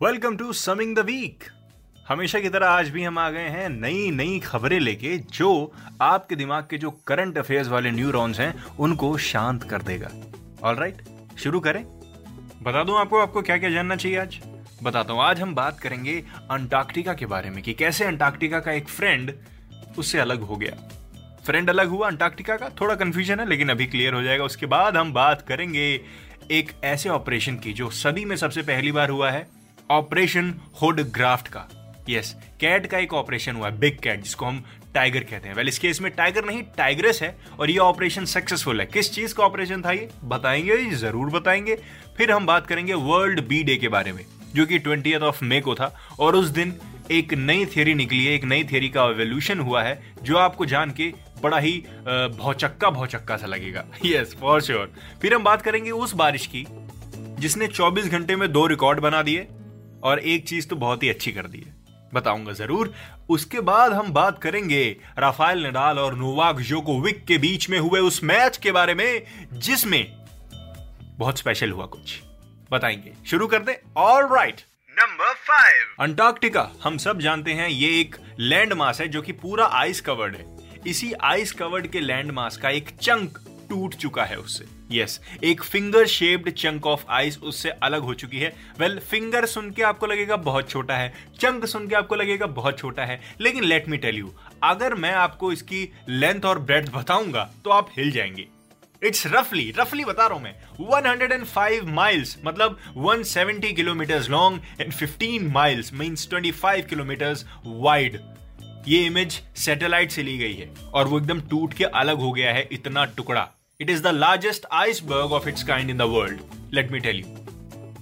Welcome to summing the week हमेशा की तरह आज भी हम आ गए हैं नई नई खबरें लेके जो आपके दिमाग के जो करंट अफेयर्स वाले न्यूरॉन्स हैं, उनको शांत कर देगा। ऑल राइट शुरू करें। बता दूँ आपको आपको क्या क्या जानना चाहिए आज? बताता हूँ आज हम बात करेंगे अंटार्कटिका के बारे में कि कैसे अंटार्कटिका का एक फ्रेंड उससे अलग हो गया। फ्रेंड अलग हुआ अंटार्कटिका का, थोड़ा कंफ्यूजन है, लेकिन अभी क्लियर हो जाएगा। उसके बाद हम बात करेंगे एक ऐसे ऑपरेशन की जो सदी में सबसे पहली बार हुआ है। ऑपरेशन होड ग्राफ्ट का। यस कैट का एक ऑपरेशन हुआ है बिग कैट जिसको हम टाइगर कहते हैं। वेल इस केस में टाइगर नहीं टाइग्रेस है, और ये ऑपरेशन सक्सेसफुल है। किस चीज़ का ऑपरेशन था ये? बताएँगे, ज़रूर बताएँगे। फिर हम बात करेंगे वर्ल्ड बी डे के बारे में, जो कि ट्वेंटी ऑफ़ मे को था, और उस दिन एक नई थियरी निकली है, एक नई थियरी का एवोल्यूशन हुआ है, जो आपको जान के बड़ा ही भौचक्का भौचक्का सा लगेगा। यस फॉर श्योर फिर हम बात करेंगे उस बारिश की जिसने 24 घंटे में दो रिकॉर्ड बना दिए और एक चीज़ तो बहुत ही अच्छी कर दी है। बताऊँगा ज़रूर। उसके बाद हम बात करेंगे राफेल नडाल और नोवाक जोकोविक के बीच में हुए उस मैच के बारे में जिसमें बहुत स्पेशल हुआ कुछ। बताएँगे। शुरू कर दे। All right number five Antarctica हम सब जानते हैं ये एक लैंड मास है जो कि पूरा आइस कवर्ड है। इसी आइस कवर्ड के लैंड मास का एक चंक टूट चुका है उससे। यस yes, एक finger shaped chunk of ice उससे अलग हो चुकी है। वेल well, फिंगर सुन के आपको लगेगा बहुत छोटा है चंक सुन के आपको लगेगा बहुत छोटा है लेकिन लेट मी टेल यू अगर मैं आपको इसकी लेंथ और ब्रेड बताऊँगा तो आप हिल जाएँगे। इट्स रफली रफली बता रहा हूँ मैं 105 माइल्स मतलब 170 kilometre long and 15 miles means 25 kilometre wide ये इमेज सैटेलाइट से ली गई है और वो एकदम टूट के अलग हो गया है इतना टुकड़ा। It is the largest iceberg of its kind in the world let me tell you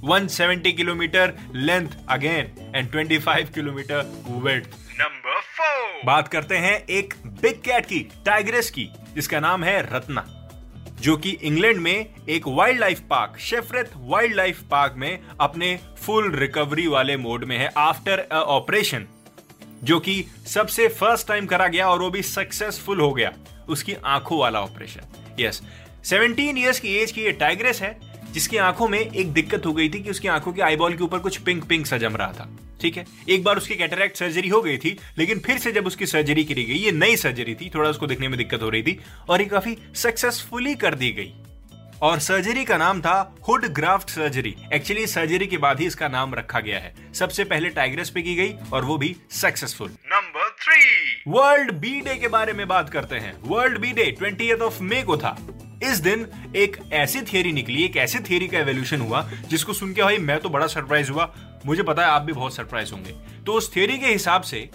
170 kilometre length again and 25 kilometre width number four बात करते हैं एक बिग कैट की टाइग्रेस की जिसका नाम है रत्ना जो कि इंग्लैंड में एक wild life park Shepreth wild life park में अपने फुल रिकवरी वाले मोड में है आफ्टर ऑपरेशन जो कि सबसे फ़र्स्ट टाइम करा गया और वो भी सक्सेसफुल हो गया। उसकी आँखों वाला ऑपरेशन यस 17 ईयर्स की एज की ये टाइग्रेस है, जिसकी आँखों में एक दिक्कत हो गई थी कि उसकी आँखों के आईबॉल के ऊपर कुछ पिंक पिंक सा जम रहा था। ठीक है? एक बार उसकी कैटरैक्ट सर्जरी हो गई थी, लेकिन फिर से जब उसकी सर्जरी करी गई, ये नई सर्जरी थी, थोड़ा उसको दिखने में दिक्कत हो रही थी, और ये काफ़ी सक्सेसफुली कर दी गई। और सर्जरी का नाम था hood graft surgery actually surgery के बाद ही इसका नाम रखा गया है। सबसे पहले टाइग्रेस पे की गई और वो भी successful number three world bee day के बारे में बात करते हैं। World bee day twenty of May को था। इस दिन एक ऐसी थियरी निकली एक ऐसी थियरी का एवोल्यूशन हुआ जिसको सुन के भाई मैं तो बड़ा सरप्राइज़ हुआ। मुझे पता है आप भी बहुत सरप्राइज़ होंगे। तो उस थियरी के हिसाब से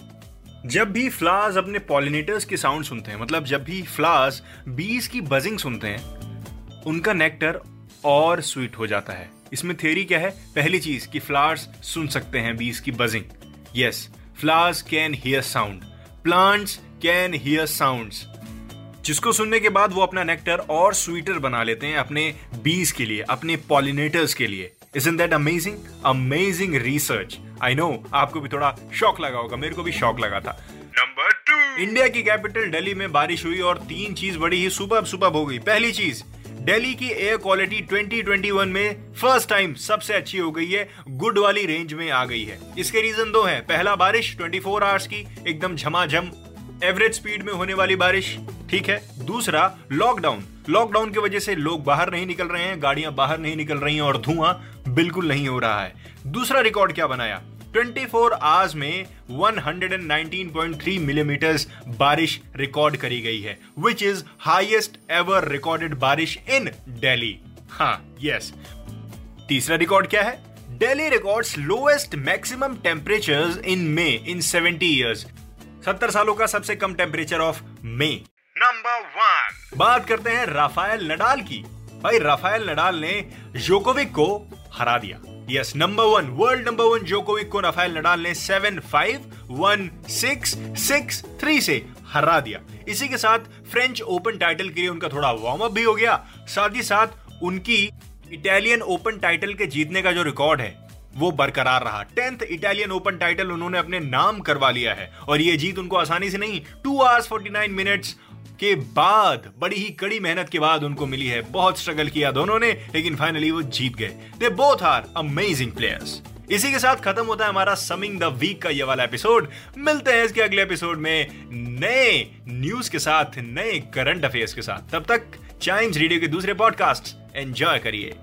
जब भी फ्लावर्स अपने पॉलिनेटर्स की साउंड सुनते हैं मतलब जब भी फ्लावर्स बीज की बजिंग सुनते हैं उनका नेक्टर और स्वीट हो जाता है। इसमें थ्योरी क्या है? पहली चीज़ कि फ्लावर्स सुन सकते हैं बीज की buzzing yes flowers can hear sound plants can hear sounds जिसको सुनने के बाद वो अपना नेक्टर और स्वीटर बना लेते हैं अपने बीज के लिए अपने पॉलिनेटर्स के लिए। Isn't that amazing amazing research I know आपको भी थोड़ा शौक लगा होगा मेरे को भी शौक लगा था। नंबर टू इंडिया की कैपिटल दिल्ली में बारिश हुई और तीन चीज़ बड़ी ही सुबह सुबह हो गई। पहली चीज़ दिल्ली की एयर क्वालिटी 2021 में फ़र्स्ट टाइम सबसे अच्छी हो गई है गुड वाली रेंज में आ गई है। इसके रीजन दो हैं। पहला बारिश 24 आवर्स की, एकदम झमाझम एवरेज स्पीड में होने वाली बारिश, ठीक है। दूसरा लॉकडाउन लॉकडाउन की वजह से लोग बाहर नहीं निकल रहे हैं, गाड़ियाँ बाहर नहीं निकल रही हैं और धुआँ बिल्कुल नहीं हो रहा है। दूसरा रिकॉर्ड क्या बनाया? 24 आवर्स में 119.3 मिलीमीटर बारिश रिकॉर्ड करी गई है which is highest ever recorded बारिश इन दिल्ली हाँ यस तीसरा रिकॉर्ड क्या है? Delhi records lowest maximum temperatures in May in 70 years सत्तर सालों का सबसे कम temperature of May number one बात करते हैं राफायल नडाल की। भाई राफायल नडाल ने जोकोविक को हरा दिया। Yes number one world number one Djokovic को राफेल नडाल ने seven five one six six three से हरा दिया। इसी के साथ फ्रेंच ओपन टाइटल के लिए उनका थोड़ा वार्म अप भी हो गया। साथ ही साथ उनकी इटालियन ओपन टाइटल के जीतने का जो रिकॉर्ड है, वो बरकरार रहा। टेंथ इटालियन ओपन टाइटल उन्होंने अपने नाम करवा लिया है। और ये जीत उनको आसानी से नहीं two hours forty nine minutes के बाद, बड़ी ही कड़ी मेहनत के बाद उनको मिली है। बहुत स्ट्रगल किया दोनों ने, लेकिन फाइनली वो जीत गए। They both are amazing players इसी के साथ खत्म होता है हमारा समिंग द वीक का ये वाला एपिसोड मिलते हैं इसके अगले एपिसोड में नए न्यूज़ के साथ, नए करंट अफेयर्स के साथ। तब तक चाइम्स रेडियो के दूसरे पॉडकास्ट एंजॉय करिए।